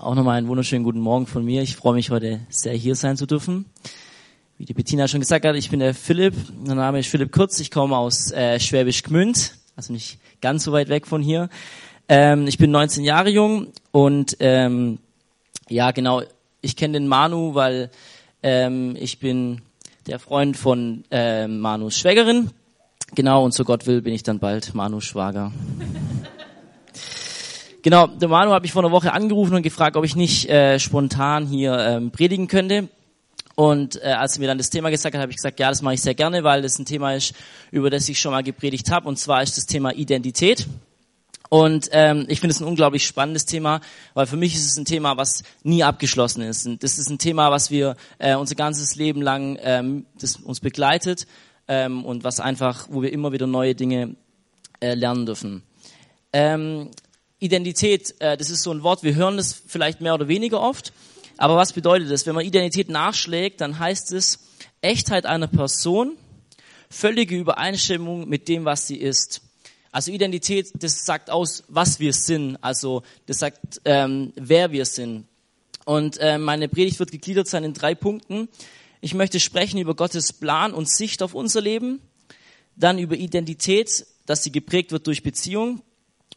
Auch nochmal einen wunderschönen guten Morgen von mir. Ich freue mich heute sehr hier sein zu dürfen. Wie die Bettina schon gesagt hat, ich bin der Philipp. Mein Name ist Philipp Kurz. Ich komme aus äh, Schwäbisch Gmünd, also nicht ganz so weit weg von hier. Ähm, ich bin 19 Jahre jung und ähm, ja, genau, ich kenne den Manu, weil ähm, ich bin der Freund von äh, Manus Schwägerin. Genau, und so Gott will, bin ich dann bald Manus Schwager. Genau, der Manu hat mich vor einer Woche angerufen und gefragt, ob ich nicht äh, spontan hier ähm, predigen könnte. Und äh, als er mir dann das Thema gesagt hat, habe ich gesagt, ja, das mache ich sehr gerne, weil das ein Thema ist, über das ich schon mal gepredigt habe. Und zwar ist das Thema Identität. Und ähm, ich finde es ein unglaublich spannendes Thema, weil für mich ist es ein Thema, was nie abgeschlossen ist. Und das ist ein Thema, was wir äh, unser ganzes Leben lang ähm, das uns begleitet ähm, und was einfach, wo wir immer wieder neue Dinge äh, lernen dürfen. Ähm, Identität, äh, das ist so ein Wort, wir hören das vielleicht mehr oder weniger oft, aber was bedeutet das? Wenn man Identität nachschlägt, dann heißt es Echtheit einer Person, völlige Übereinstimmung mit dem, was sie ist. Also Identität, das sagt aus, was wir sind, also das sagt, ähm, wer wir sind. Und äh, meine Predigt wird gegliedert sein in drei Punkten. Ich möchte sprechen über Gottes Plan und Sicht auf unser Leben, dann über Identität, dass sie geprägt wird durch Beziehung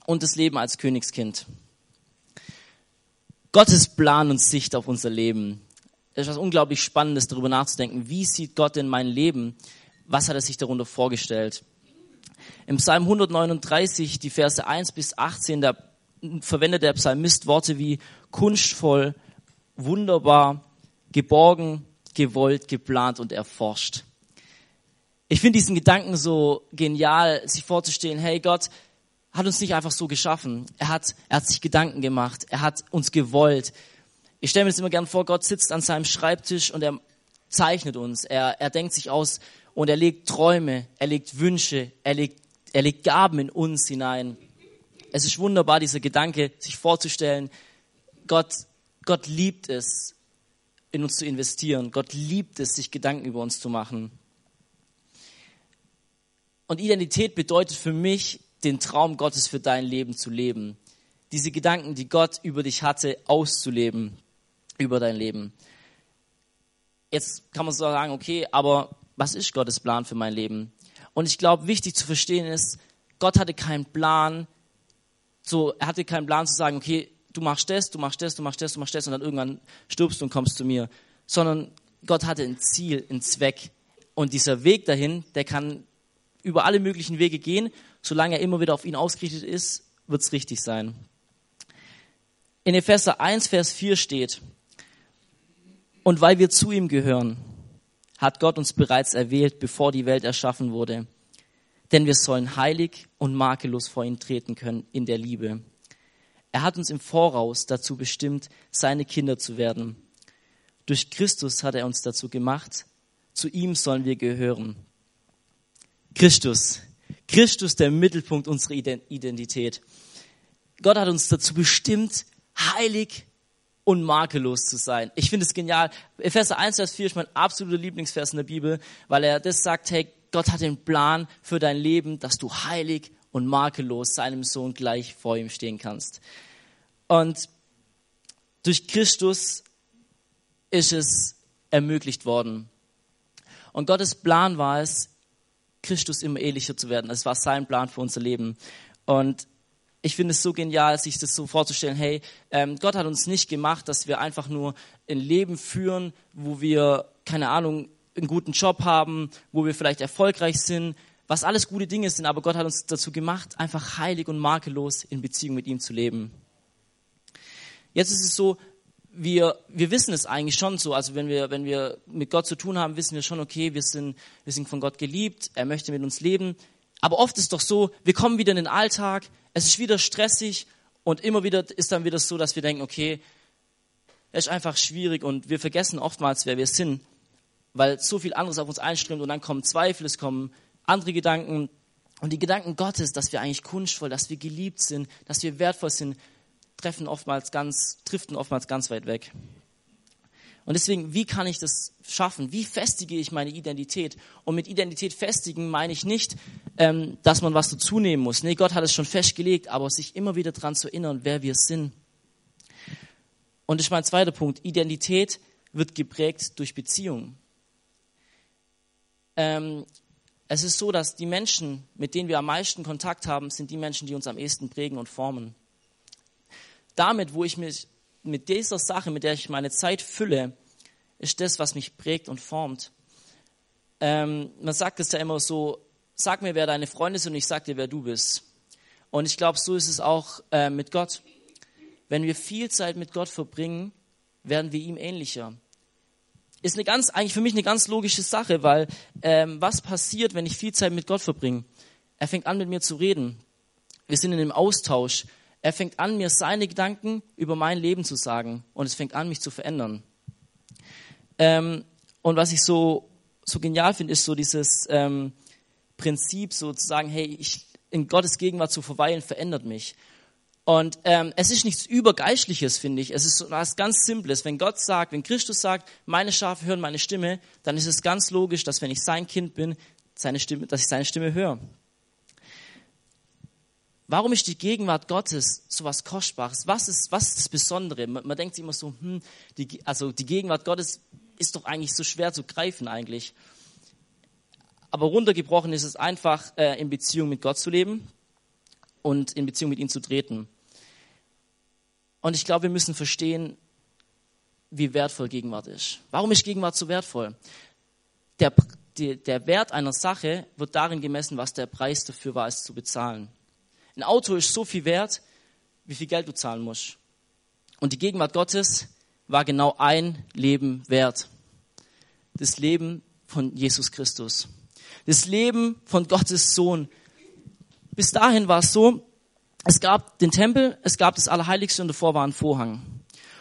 und das Leben als Königskind. Gottes Plan und Sicht auf unser Leben. Es ist was unglaublich Spannendes, darüber nachzudenken. Wie sieht Gott in mein Leben? Was hat er sich darunter vorgestellt? Im Psalm 139, die Verse 1 bis 18, da verwendet der Psalmist Worte wie kunstvoll, wunderbar, geborgen, gewollt, geplant und erforscht. Ich finde diesen Gedanken so genial, sich vorzustellen, hey Gott, hat uns nicht einfach so geschaffen. Er hat, er hat sich Gedanken gemacht. Er hat uns gewollt. Ich stelle mir das immer gern vor, Gott sitzt an seinem Schreibtisch und er zeichnet uns. Er, er denkt sich aus und er legt Träume, er legt Wünsche, er legt, er legt Gaben in uns hinein. Es ist wunderbar, dieser Gedanke, sich vorzustellen, Gott, Gott liebt es, in uns zu investieren. Gott liebt es, sich Gedanken über uns zu machen. Und Identität bedeutet für mich, den Traum Gottes für dein Leben zu leben. Diese Gedanken, die Gott über dich hatte, auszuleben über dein Leben. Jetzt kann man so sagen, okay, aber was ist Gottes Plan für mein Leben? Und ich glaube, wichtig zu verstehen ist, Gott hatte keinen Plan, so, er hatte keinen Plan zu sagen, okay, du machst das, du machst das, du machst das, du machst das und dann irgendwann stirbst du und kommst zu mir. Sondern Gott hatte ein Ziel, einen Zweck. Und dieser Weg dahin, der kann über alle möglichen Wege gehen solange er immer wieder auf ihn ausgerichtet ist, wird es richtig sein. In Epheser 1, Vers 4 steht, und weil wir zu ihm gehören, hat Gott uns bereits erwählt, bevor die Welt erschaffen wurde. Denn wir sollen heilig und makellos vor ihn treten können in der Liebe. Er hat uns im Voraus dazu bestimmt, seine Kinder zu werden. Durch Christus hat er uns dazu gemacht. Zu ihm sollen wir gehören. Christus, Christus der Mittelpunkt unserer Identität. Gott hat uns dazu bestimmt, heilig und makellos zu sein. Ich finde es genial. Epheser 1, Vers 4 ist mein absoluter Lieblingsvers in der Bibel, weil er das sagt, hey, Gott hat den Plan für dein Leben, dass du heilig und makellos seinem Sohn gleich vor ihm stehen kannst. Und durch Christus ist es ermöglicht worden. Und Gottes Plan war es, Christus immer ähnlicher zu werden. Es war sein Plan für unser Leben. Und ich finde es so genial, sich das so vorzustellen, hey, ähm, Gott hat uns nicht gemacht, dass wir einfach nur ein Leben führen, wo wir, keine Ahnung, einen guten Job haben, wo wir vielleicht erfolgreich sind, was alles gute Dinge sind, aber Gott hat uns dazu gemacht, einfach heilig und makellos in Beziehung mit ihm zu leben. Jetzt ist es so, wir, wir wissen es eigentlich schon so. Also wenn wir, wenn wir mit Gott zu tun haben, wissen wir schon, okay, wir sind, wir sind von Gott geliebt, er möchte mit uns leben. Aber oft ist doch so, wir kommen wieder in den Alltag, es ist wieder stressig und immer wieder ist dann wieder so, dass wir denken, okay, es ist einfach schwierig und wir vergessen oftmals, wer wir sind, weil so viel anderes auf uns einströmt und dann kommen Zweifel, es kommen andere Gedanken und die Gedanken Gottes, dass wir eigentlich kunstvoll, dass wir geliebt sind, dass wir wertvoll sind, treffen oftmals ganz, driften oftmals ganz weit weg. Und deswegen, wie kann ich das schaffen? Wie festige ich meine Identität? Und mit Identität festigen meine ich nicht, ähm, dass man was dazu nehmen muss. Nee, Gott hat es schon festgelegt, aber sich immer wieder daran zu erinnern, wer wir sind. Und das ist mein zweiter Punkt. Identität wird geprägt durch Beziehungen. Ähm, es ist so, dass die Menschen, mit denen wir am meisten Kontakt haben, sind die Menschen, die uns am ehesten prägen und formen. Damit, wo ich mich mit dieser Sache, mit der ich meine Zeit fülle, ist das, was mich prägt und formt. Ähm, man sagt es ja immer so, sag mir, wer deine Freunde sind und ich sag dir, wer du bist. Und ich glaube, so ist es auch äh, mit Gott. Wenn wir viel Zeit mit Gott verbringen, werden wir ihm ähnlicher. Ist eine ganz, eigentlich für mich eine ganz logische Sache, weil ähm, was passiert, wenn ich viel Zeit mit Gott verbringe? Er fängt an, mit mir zu reden. Wir sind in einem Austausch. Er fängt an, mir seine Gedanken über mein Leben zu sagen und es fängt an, mich zu verändern. Ähm, und was ich so, so genial finde, ist so dieses ähm, Prinzip, so zu sagen, hey, ich, in Gottes Gegenwart zu verweilen, verändert mich. Und ähm, es ist nichts Übergeistliches, finde ich. Es ist so was ganz Simples. Wenn Gott sagt, wenn Christus sagt, meine Schafe hören meine Stimme, dann ist es ganz logisch, dass wenn ich sein Kind bin, seine Stimme, dass ich seine Stimme höre. Warum ist die Gegenwart Gottes so was Kostbares? Was ist, was ist das Besondere? Man, man denkt sich immer so, hm, die, also die Gegenwart Gottes ist doch eigentlich so schwer zu greifen eigentlich. Aber runtergebrochen ist es einfach, äh, in Beziehung mit Gott zu leben und in Beziehung mit ihm zu treten. Und ich glaube, wir müssen verstehen, wie wertvoll Gegenwart ist. Warum ist Gegenwart so wertvoll? Der, die, der Wert einer Sache wird darin gemessen, was der Preis dafür war, es zu bezahlen. Ein Auto ist so viel wert, wie viel Geld du zahlen musst. Und die Gegenwart Gottes war genau ein Leben wert. Das Leben von Jesus Christus. Das Leben von Gottes Sohn. Bis dahin war es so, es gab den Tempel, es gab das Allerheiligste und davor war ein Vorhang.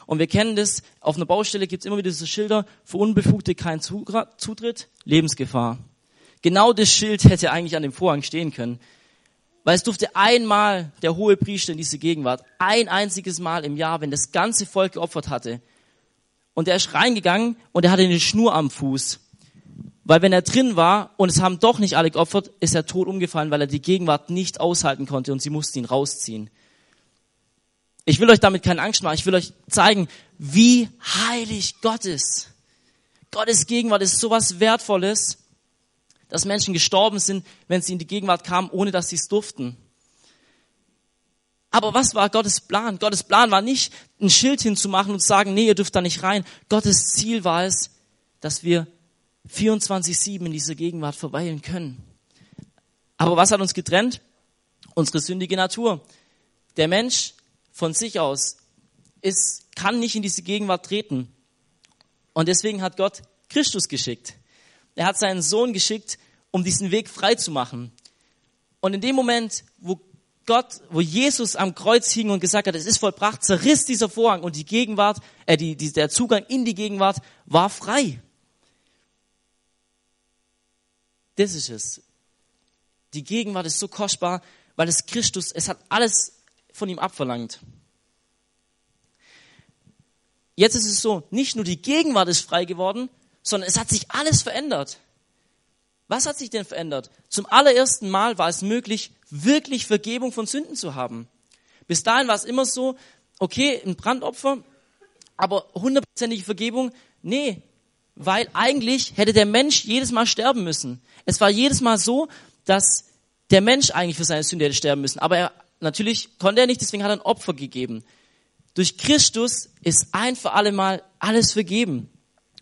Und wir kennen das, auf einer Baustelle gibt es immer wieder diese Schilder, für Unbefugte kein Zutritt, Lebensgefahr. Genau das Schild hätte eigentlich an dem Vorhang stehen können. Weil es durfte einmal der hohe Priester in diese Gegenwart, ein einziges Mal im Jahr, wenn das ganze Volk geopfert hatte. Und er ist reingegangen und er hatte eine Schnur am Fuß. Weil wenn er drin war und es haben doch nicht alle geopfert, ist er tot umgefallen, weil er die Gegenwart nicht aushalten konnte und sie mussten ihn rausziehen. Ich will euch damit keine Angst machen. Ich will euch zeigen, wie heilig Gott ist. Gottes Gegenwart ist sowas Wertvolles, dass Menschen gestorben sind, wenn sie in die Gegenwart kamen, ohne dass sie es durften. Aber was war Gottes Plan? Gottes Plan war nicht, ein Schild hinzumachen und zu sagen, nee, ihr dürft da nicht rein. Gottes Ziel war es, dass wir 24-7 in dieser Gegenwart verweilen können. Aber was hat uns getrennt? Unsere sündige Natur. Der Mensch von sich aus ist, kann nicht in diese Gegenwart treten. Und deswegen hat Gott Christus geschickt. Er hat seinen Sohn geschickt, um diesen Weg frei zu machen. Und in dem Moment, wo Gott, wo Jesus am Kreuz hing und gesagt hat, es ist vollbracht, zerriss dieser Vorhang und die Gegenwart, äh, die, die, der Zugang in die Gegenwart war frei. Das ist es. Die Gegenwart ist so kostbar, weil es Christus, es hat alles von ihm abverlangt. Jetzt ist es so, nicht nur die Gegenwart ist frei geworden, sondern es hat sich alles verändert. Was hat sich denn verändert? Zum allerersten Mal war es möglich, wirklich Vergebung von Sünden zu haben. Bis dahin war es immer so, okay, ein Brandopfer, aber hundertprozentige Vergebung, nee, weil eigentlich hätte der Mensch jedes Mal sterben müssen. Es war jedes Mal so, dass der Mensch eigentlich für seine Sünde hätte sterben müssen. Aber er, natürlich konnte er nicht, deswegen hat er ein Opfer gegeben. Durch Christus ist ein für alle Mal alles vergeben.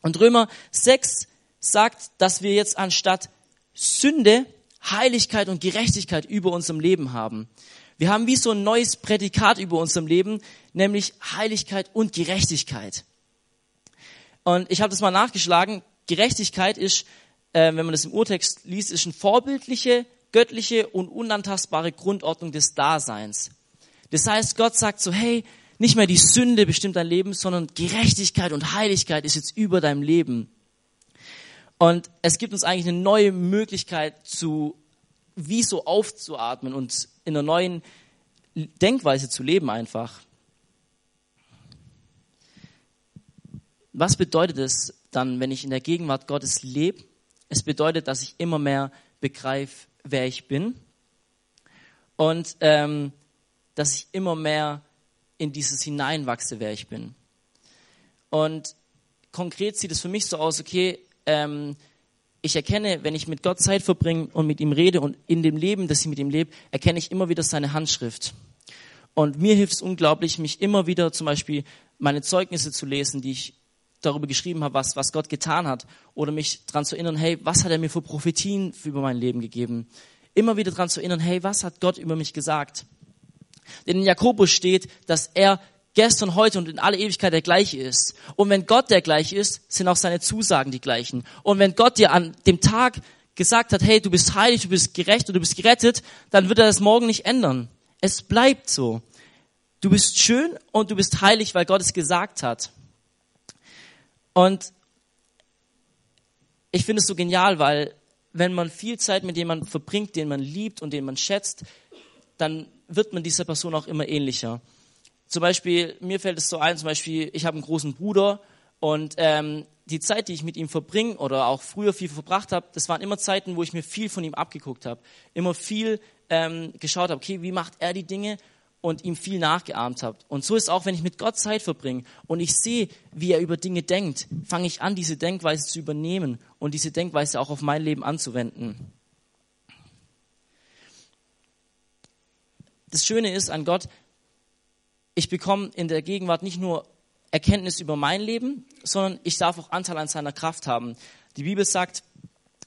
Und Römer 6 sagt, dass wir jetzt anstatt Sünde Heiligkeit und Gerechtigkeit über unserem Leben haben. Wir haben wie so ein neues Prädikat über unserem Leben, nämlich Heiligkeit und Gerechtigkeit. Und ich habe das mal nachgeschlagen. Gerechtigkeit ist, äh, wenn man das im Urtext liest, ist eine vorbildliche, göttliche und unantastbare Grundordnung des Daseins. Das heißt, Gott sagt so, hey, nicht mehr die Sünde bestimmt dein Leben, sondern Gerechtigkeit und Heiligkeit ist jetzt über deinem Leben. Und es gibt uns eigentlich eine neue Möglichkeit zu, wie so aufzuatmen und in einer neuen Denkweise zu leben einfach. Was bedeutet es dann, wenn ich in der Gegenwart Gottes lebe? Es bedeutet, dass ich immer mehr begreife, wer ich bin und ähm, dass ich immer mehr in dieses hineinwachse, wer ich bin. Und konkret sieht es für mich so aus, okay, ähm, ich erkenne, wenn ich mit Gott Zeit verbringe und mit ihm rede und in dem Leben, das ich mit ihm lebe, erkenne ich immer wieder seine Handschrift. Und mir hilft es unglaublich, mich immer wieder zum Beispiel meine Zeugnisse zu lesen, die ich darüber geschrieben habe, was, was Gott getan hat. Oder mich daran zu erinnern, hey, was hat er mir für Prophetien über mein Leben gegeben? Immer wieder daran zu erinnern, hey, was hat Gott über mich gesagt? Denn in Jakobus steht, dass er gestern, heute und in alle Ewigkeit der gleiche ist. Und wenn Gott der gleiche ist, sind auch seine Zusagen die gleichen. Und wenn Gott dir an dem Tag gesagt hat, hey, du bist heilig, du bist gerecht und du bist gerettet, dann wird er das morgen nicht ändern. Es bleibt so. Du bist schön und du bist heilig, weil Gott es gesagt hat. Und ich finde es so genial, weil wenn man viel Zeit mit jemandem verbringt, den man liebt und den man schätzt, dann wird man dieser Person auch immer ähnlicher. Zum Beispiel, mir fällt es so ein, zum Beispiel, ich habe einen großen Bruder und ähm, die Zeit, die ich mit ihm verbringe oder auch früher viel verbracht habe, das waren immer Zeiten, wo ich mir viel von ihm abgeguckt habe, immer viel ähm, geschaut habe, okay, wie macht er die Dinge und ihm viel nachgeahmt habe. Und so ist auch, wenn ich mit Gott Zeit verbringe und ich sehe, wie er über Dinge denkt, fange ich an, diese Denkweise zu übernehmen und diese Denkweise auch auf mein Leben anzuwenden. Das Schöne ist an Gott, ich bekomme in der Gegenwart nicht nur Erkenntnis über mein Leben, sondern ich darf auch Anteil an seiner Kraft haben. Die Bibel sagt,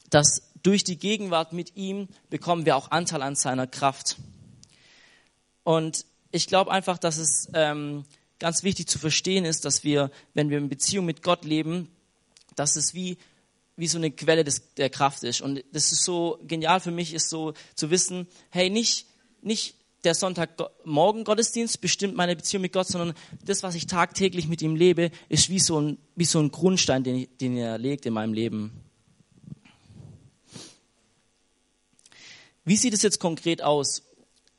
dass durch die Gegenwart mit ihm bekommen wir auch Anteil an seiner Kraft. Und ich glaube einfach, dass es ähm, ganz wichtig zu verstehen ist, dass wir, wenn wir in Beziehung mit Gott leben, dass es wie, wie so eine Quelle des, der Kraft ist. Und das ist so genial für mich, ist so zu wissen, hey, nicht, nicht der Sonntagmorgen Gottesdienst bestimmt meine Beziehung mit Gott, sondern das, was ich tagtäglich mit ihm lebe, ist wie so ein, wie so ein Grundstein, den, den er legt in meinem Leben. Wie sieht es jetzt konkret aus?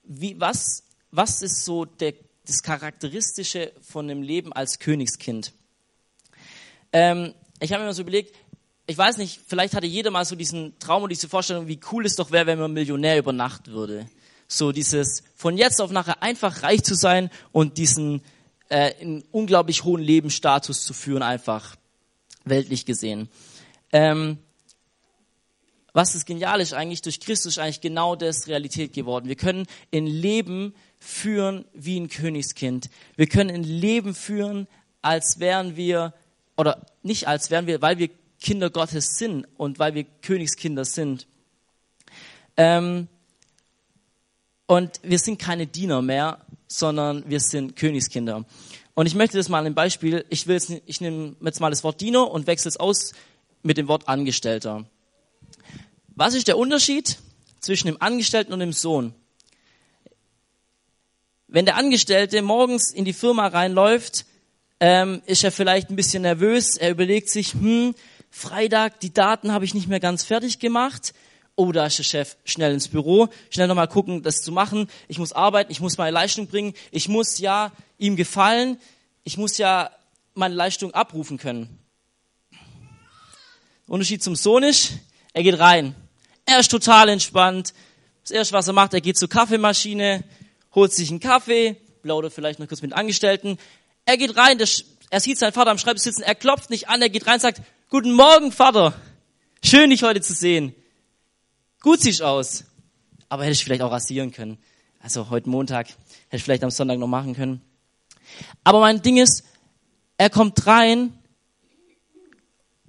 Wie, was, was ist so der, das Charakteristische von dem Leben als Königskind? Ähm, ich habe mir mal so überlegt, ich weiß nicht, vielleicht hatte jeder mal so diesen Traum und diese Vorstellung, wie cool es doch wäre, wenn man Millionär über Nacht würde. So dieses von jetzt auf nachher einfach reich zu sein und diesen äh, einen unglaublich hohen Lebensstatus zu führen, einfach weltlich gesehen. Ähm, was ist genial ist eigentlich, durch Christus ist eigentlich genau das Realität geworden. Wir können in Leben führen wie ein Königskind. Wir können ein Leben führen, als wären wir, oder nicht als wären wir, weil wir Kinder Gottes sind und weil wir Königskinder sind. Ähm, und wir sind keine Diener mehr, sondern wir sind Königskinder. Und ich möchte das mal ein Beispiel, ich will jetzt, ich nehme jetzt mal das Wort Diener und wechsle es aus mit dem Wort Angestellter. Was ist der Unterschied zwischen dem Angestellten und dem Sohn? Wenn der Angestellte morgens in die Firma reinläuft, ähm, ist er vielleicht ein bisschen nervös. Er überlegt sich, hm, Freitag, die Daten habe ich nicht mehr ganz fertig gemacht. Oh, da ist der Chef, schnell ins Büro, schnell nochmal gucken, das zu machen. Ich muss arbeiten, ich muss meine Leistung bringen. Ich muss ja ihm gefallen. Ich muss ja meine Leistung abrufen können. Unterschied zum Sohn ist, er geht rein. Er ist total entspannt. Das erste, was er macht, er geht zur Kaffeemaschine, holt sich einen Kaffee, plaudert vielleicht noch kurz mit Angestellten. Er geht rein, er sieht seinen Vater am Schreibtisch sitzen, er klopft nicht an, er geht rein und sagt, guten Morgen, Vater. Schön, dich heute zu sehen. Gut siehst aus. Aber hätte ich vielleicht auch rasieren können. Also heute Montag, hätte ich vielleicht am Sonntag noch machen können. Aber mein Ding ist, er kommt rein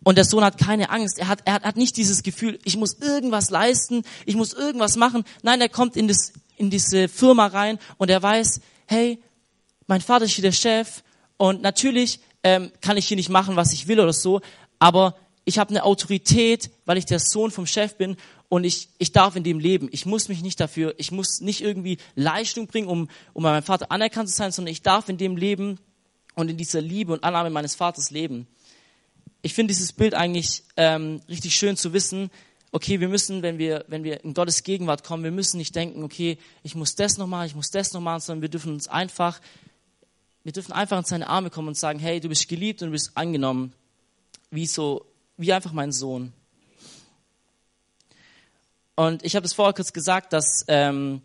und der Sohn hat keine Angst. Er hat, er hat nicht dieses Gefühl, ich muss irgendwas leisten, ich muss irgendwas machen. Nein, er kommt in, das, in diese Firma rein und er weiß, hey, mein Vater ist hier der Chef und natürlich ähm, kann ich hier nicht machen, was ich will oder so, aber ich habe eine Autorität, weil ich der Sohn vom Chef bin und ich, ich darf in dem leben. Ich muss mich nicht dafür, ich muss nicht irgendwie Leistung bringen, um, um meinem Vater anerkannt zu sein, sondern ich darf in dem leben und in dieser Liebe und Annahme meines Vaters leben ich finde dieses Bild eigentlich ähm, richtig schön zu wissen. Okay, wir müssen, wenn wir, wenn wir in Gottes Gegenwart kommen, wir müssen nicht denken, okay, ich muss das noch machen, ich muss das noch machen, sondern wir dürfen uns einfach, wir dürfen einfach in seine Arme kommen und sagen, hey, du bist geliebt und du bist angenommen, wie so, wie einfach mein Sohn. Und ich habe es vorher kurz gesagt, dass, ähm,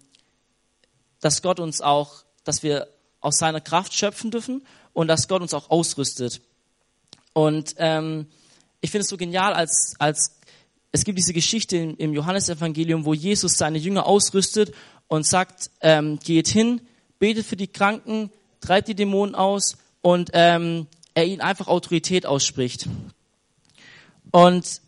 dass Gott uns auch, dass wir aus seiner Kraft schöpfen dürfen und dass Gott uns auch ausrüstet. Und ähm, ich finde es so genial, als, als es gibt diese Geschichte im, im Johannesevangelium, wo Jesus seine Jünger ausrüstet und sagt, ähm, geht hin, betet für die Kranken, treibt die Dämonen aus und ähm, er ihnen einfach Autorität ausspricht. Und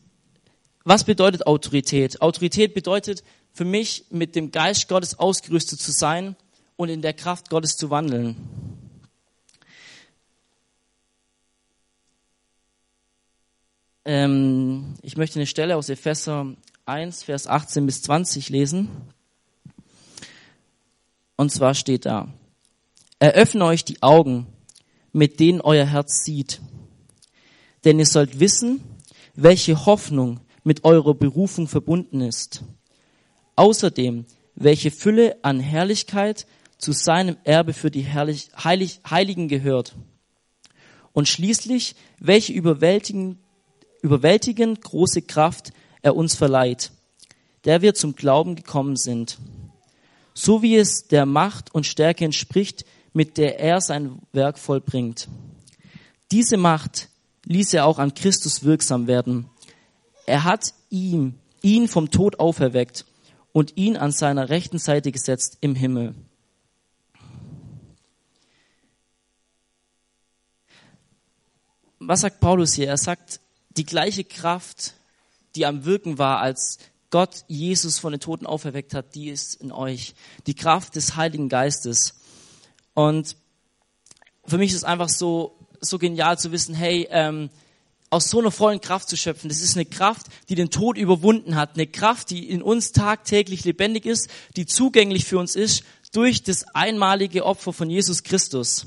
was bedeutet Autorität? Autorität bedeutet für mich, mit dem Geist Gottes ausgerüstet zu sein und in der Kraft Gottes zu wandeln. Ähm, ich möchte eine Stelle aus Epheser 1, Vers 18 bis 20 lesen. Und zwar steht da, eröffne euch die Augen, mit denen euer Herz sieht. Denn ihr sollt wissen, welche Hoffnung mit eurer Berufung verbunden ist. Außerdem, welche Fülle an Herrlichkeit zu seinem Erbe für die Herrlich, Heilig, Heiligen gehört. Und schließlich, welche überwältigend, überwältigend große Kraft er uns verleiht, der wir zum Glauben gekommen sind. So wie es der Macht und Stärke entspricht, mit der er sein Werk vollbringt. Diese Macht ließ er auch an Christus wirksam werden. Er hat ihm, ihn vom Tod auferweckt und ihn an seiner rechten Seite gesetzt im Himmel. Was sagt Paulus hier? Er sagt, die gleiche Kraft, die am Wirken war, als Gott Jesus von den Toten auferweckt hat, die ist in euch. Die Kraft des Heiligen Geistes. Und für mich ist es einfach so, so genial zu wissen, hey, ähm, aus so einer vollen Kraft zu schöpfen. Das ist eine Kraft, die den Tod überwunden hat. Eine Kraft, die in uns tagtäglich lebendig ist, die zugänglich für uns ist durch das einmalige Opfer von Jesus Christus.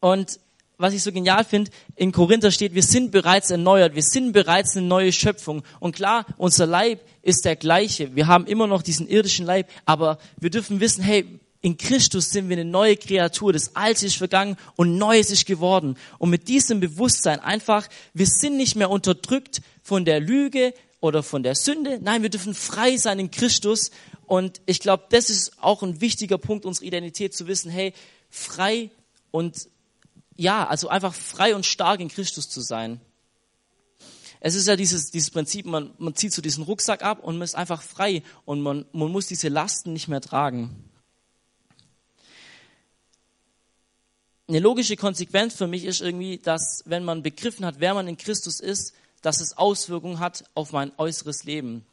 Und was ich so genial finde, in Korinther steht, wir sind bereits erneuert, wir sind bereits eine neue Schöpfung. Und klar, unser Leib ist der gleiche. Wir haben immer noch diesen irdischen Leib, aber wir dürfen wissen, hey, in Christus sind wir eine neue Kreatur. Das Alte ist vergangen und Neues ist geworden. Und mit diesem Bewusstsein einfach, wir sind nicht mehr unterdrückt von der Lüge oder von der Sünde. Nein, wir dürfen frei sein in Christus. Und ich glaube, das ist auch ein wichtiger Punkt unserer Identität zu wissen, hey, frei und ja, also einfach frei und stark in Christus zu sein. Es ist ja dieses, dieses Prinzip, man, man zieht so diesen Rucksack ab und man ist einfach frei und man, man muss diese Lasten nicht mehr tragen. Eine logische Konsequenz für mich ist irgendwie, dass wenn man begriffen hat, wer man in Christus ist, dass es Auswirkungen hat auf mein äußeres Leben.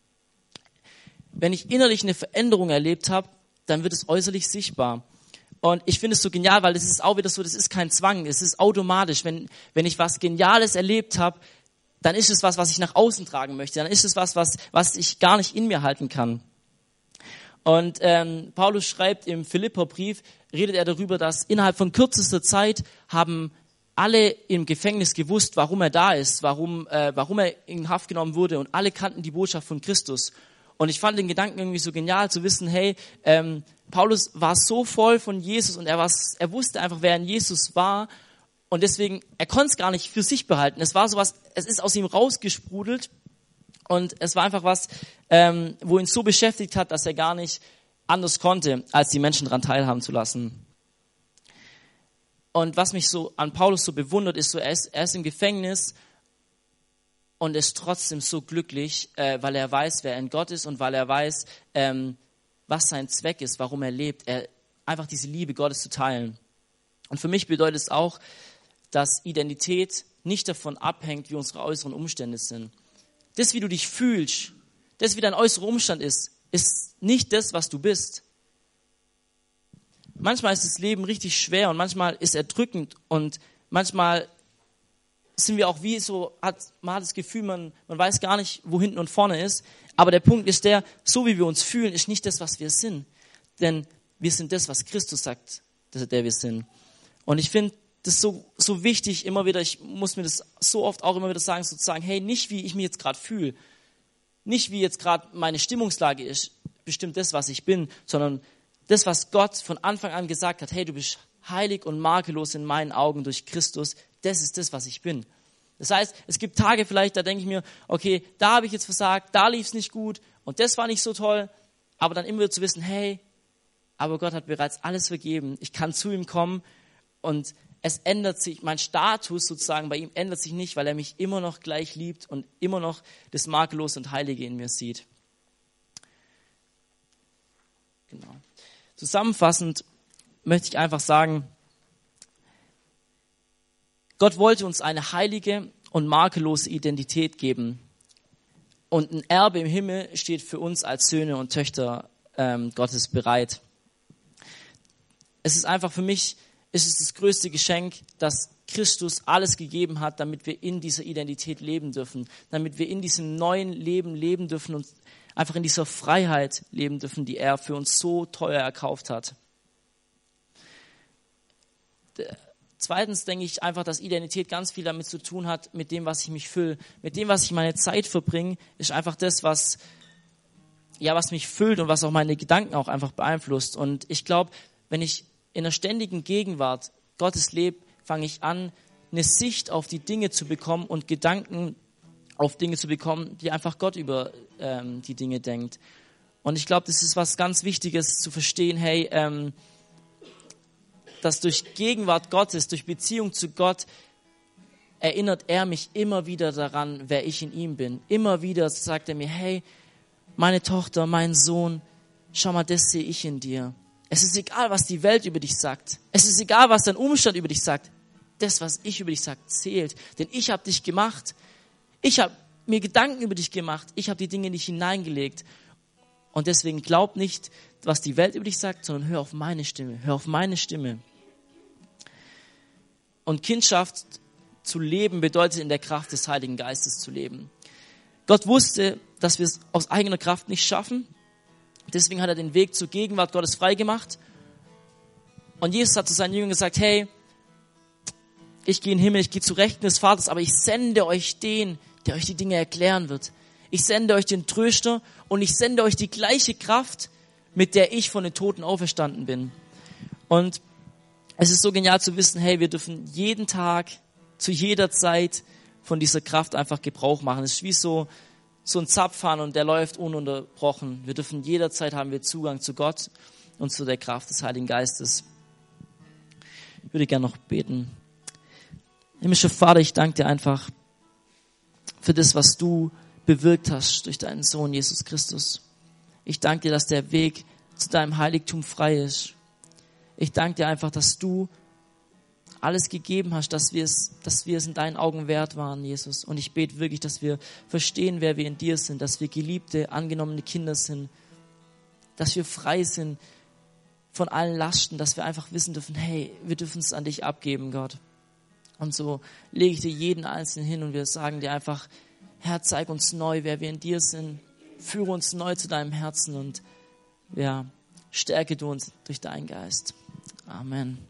Wenn ich innerlich eine Veränderung erlebt habe, dann wird es äußerlich sichtbar. Und ich finde es so genial, weil es ist auch wieder so, das ist kein Zwang, es ist automatisch. Wenn, wenn ich was Geniales erlebt habe, dann ist es was, was ich nach außen tragen möchte. Dann ist es was, was, was ich gar nicht in mir halten kann. Und ähm, Paulus schreibt im Philipperbrief, redet er darüber, dass innerhalb von kürzester Zeit haben alle im Gefängnis gewusst, warum er da ist, warum, äh, warum er in Haft genommen wurde und alle kannten die Botschaft von Christus. Und ich fand den Gedanken irgendwie so genial zu wissen, hey, ähm, Paulus war so voll von Jesus und er, war, er wusste einfach, wer in Jesus war und deswegen, er konnte es gar nicht für sich behalten. Es war sowas, es ist aus ihm rausgesprudelt und es war einfach was, ähm, wo ihn so beschäftigt hat, dass er gar nicht anders konnte, als die Menschen daran teilhaben zu lassen. Und was mich so an Paulus so bewundert, ist so, er ist, er ist im Gefängnis und ist trotzdem so glücklich, äh, weil er weiß, wer in Gott ist und weil er weiß, ähm, was sein Zweck ist, warum er lebt. Er, einfach diese Liebe Gottes zu teilen. Und für mich bedeutet es auch, dass Identität nicht davon abhängt, wie unsere äußeren Umstände sind das, wie du dich fühlst, das, wie dein äußerer Umstand ist, ist nicht das, was du bist. Manchmal ist das Leben richtig schwer und manchmal ist erdrückend und manchmal sind wir auch wie so, hat, man hat das Gefühl, man, man weiß gar nicht, wo hinten und vorne ist. Aber der Punkt ist der, so wie wir uns fühlen, ist nicht das, was wir sind. Denn wir sind das, was Christus sagt, er der wir sind. Und ich finde, das ist so, so wichtig, immer wieder, ich muss mir das so oft auch immer wieder sagen, sozusagen, hey, nicht wie ich mich jetzt gerade fühle, nicht wie jetzt gerade meine Stimmungslage ist, bestimmt das, was ich bin, sondern das, was Gott von Anfang an gesagt hat, hey, du bist heilig und makellos in meinen Augen durch Christus, das ist das, was ich bin. Das heißt, es gibt Tage vielleicht, da denke ich mir, okay, da habe ich jetzt versagt, da lief es nicht gut und das war nicht so toll, aber dann immer wieder zu wissen, hey, aber Gott hat bereits alles vergeben, ich kann zu ihm kommen und es ändert sich, mein Status sozusagen bei ihm ändert sich nicht, weil er mich immer noch gleich liebt und immer noch das Makellose und Heilige in mir sieht. Genau. Zusammenfassend möchte ich einfach sagen, Gott wollte uns eine heilige und makellose Identität geben. Und ein Erbe im Himmel steht für uns als Söhne und Töchter ähm, Gottes bereit. Es ist einfach für mich, ist es das größte Geschenk, dass Christus alles gegeben hat, damit wir in dieser Identität leben dürfen, damit wir in diesem neuen Leben leben dürfen und einfach in dieser Freiheit leben dürfen, die er für uns so teuer erkauft hat. Zweitens denke ich einfach, dass Identität ganz viel damit zu tun hat, mit dem, was ich mich fülle. Mit dem, was ich meine Zeit verbringe, ist einfach das, was, ja, was mich füllt und was auch meine Gedanken auch einfach beeinflusst. Und ich glaube, wenn ich in der ständigen Gegenwart Gottes lebe, fange ich an, eine Sicht auf die Dinge zu bekommen und Gedanken auf Dinge zu bekommen, die einfach Gott über ähm, die Dinge denkt. Und ich glaube, das ist was ganz Wichtiges zu verstehen. Hey, ähm, dass durch Gegenwart Gottes, durch Beziehung zu Gott, erinnert er mich immer wieder daran, wer ich in ihm bin. Immer wieder sagt er mir, hey, meine Tochter, mein Sohn, schau mal, das sehe ich in dir. Es ist egal, was die Welt über dich sagt. Es ist egal, was dein Umstand über dich sagt. Das, was ich über dich sage, zählt. Denn ich habe dich gemacht. Ich habe mir Gedanken über dich gemacht. Ich habe die Dinge nicht hineingelegt. Und deswegen glaub nicht, was die Welt über dich sagt, sondern hör auf meine Stimme. Hör auf meine Stimme. Und Kindschaft zu leben bedeutet in der Kraft des Heiligen Geistes zu leben. Gott wusste, dass wir es aus eigener Kraft nicht schaffen. Deswegen hat er den Weg zur Gegenwart Gottes freigemacht. Und Jesus hat zu seinen Jüngern gesagt, hey, ich gehe in den Himmel, ich gehe zu Rechten des Vaters, aber ich sende euch den, der euch die Dinge erklären wird. Ich sende euch den Tröster und ich sende euch die gleiche Kraft, mit der ich von den Toten auferstanden bin. Und es ist so genial zu wissen, hey, wir dürfen jeden Tag, zu jeder Zeit von dieser Kraft einfach Gebrauch machen. Es ist wie so, so ein Zapfhahn und der läuft ununterbrochen. Wir dürfen jederzeit haben wir Zugang zu Gott und zu der Kraft des Heiligen Geistes. Ich würde gerne noch beten. Himmlischer Vater, ich danke dir einfach für das, was du bewirkt hast durch deinen Sohn Jesus Christus. Ich danke dir, dass der Weg zu deinem Heiligtum frei ist. Ich danke dir einfach, dass du alles gegeben hast, dass wir es, dass wir es in deinen Augen wert waren, Jesus. Und ich bete wirklich, dass wir verstehen, wer wir in dir sind, dass wir geliebte, angenommene Kinder sind, dass wir frei sind von allen Lasten, dass wir einfach wissen dürfen, hey, wir dürfen es an dich abgeben, Gott. Und so lege ich dir jeden Einzelnen hin und wir sagen dir einfach, Herr, zeig uns neu, wer wir in dir sind. Führe uns neu zu deinem Herzen und ja, stärke du uns durch deinen Geist. Amen.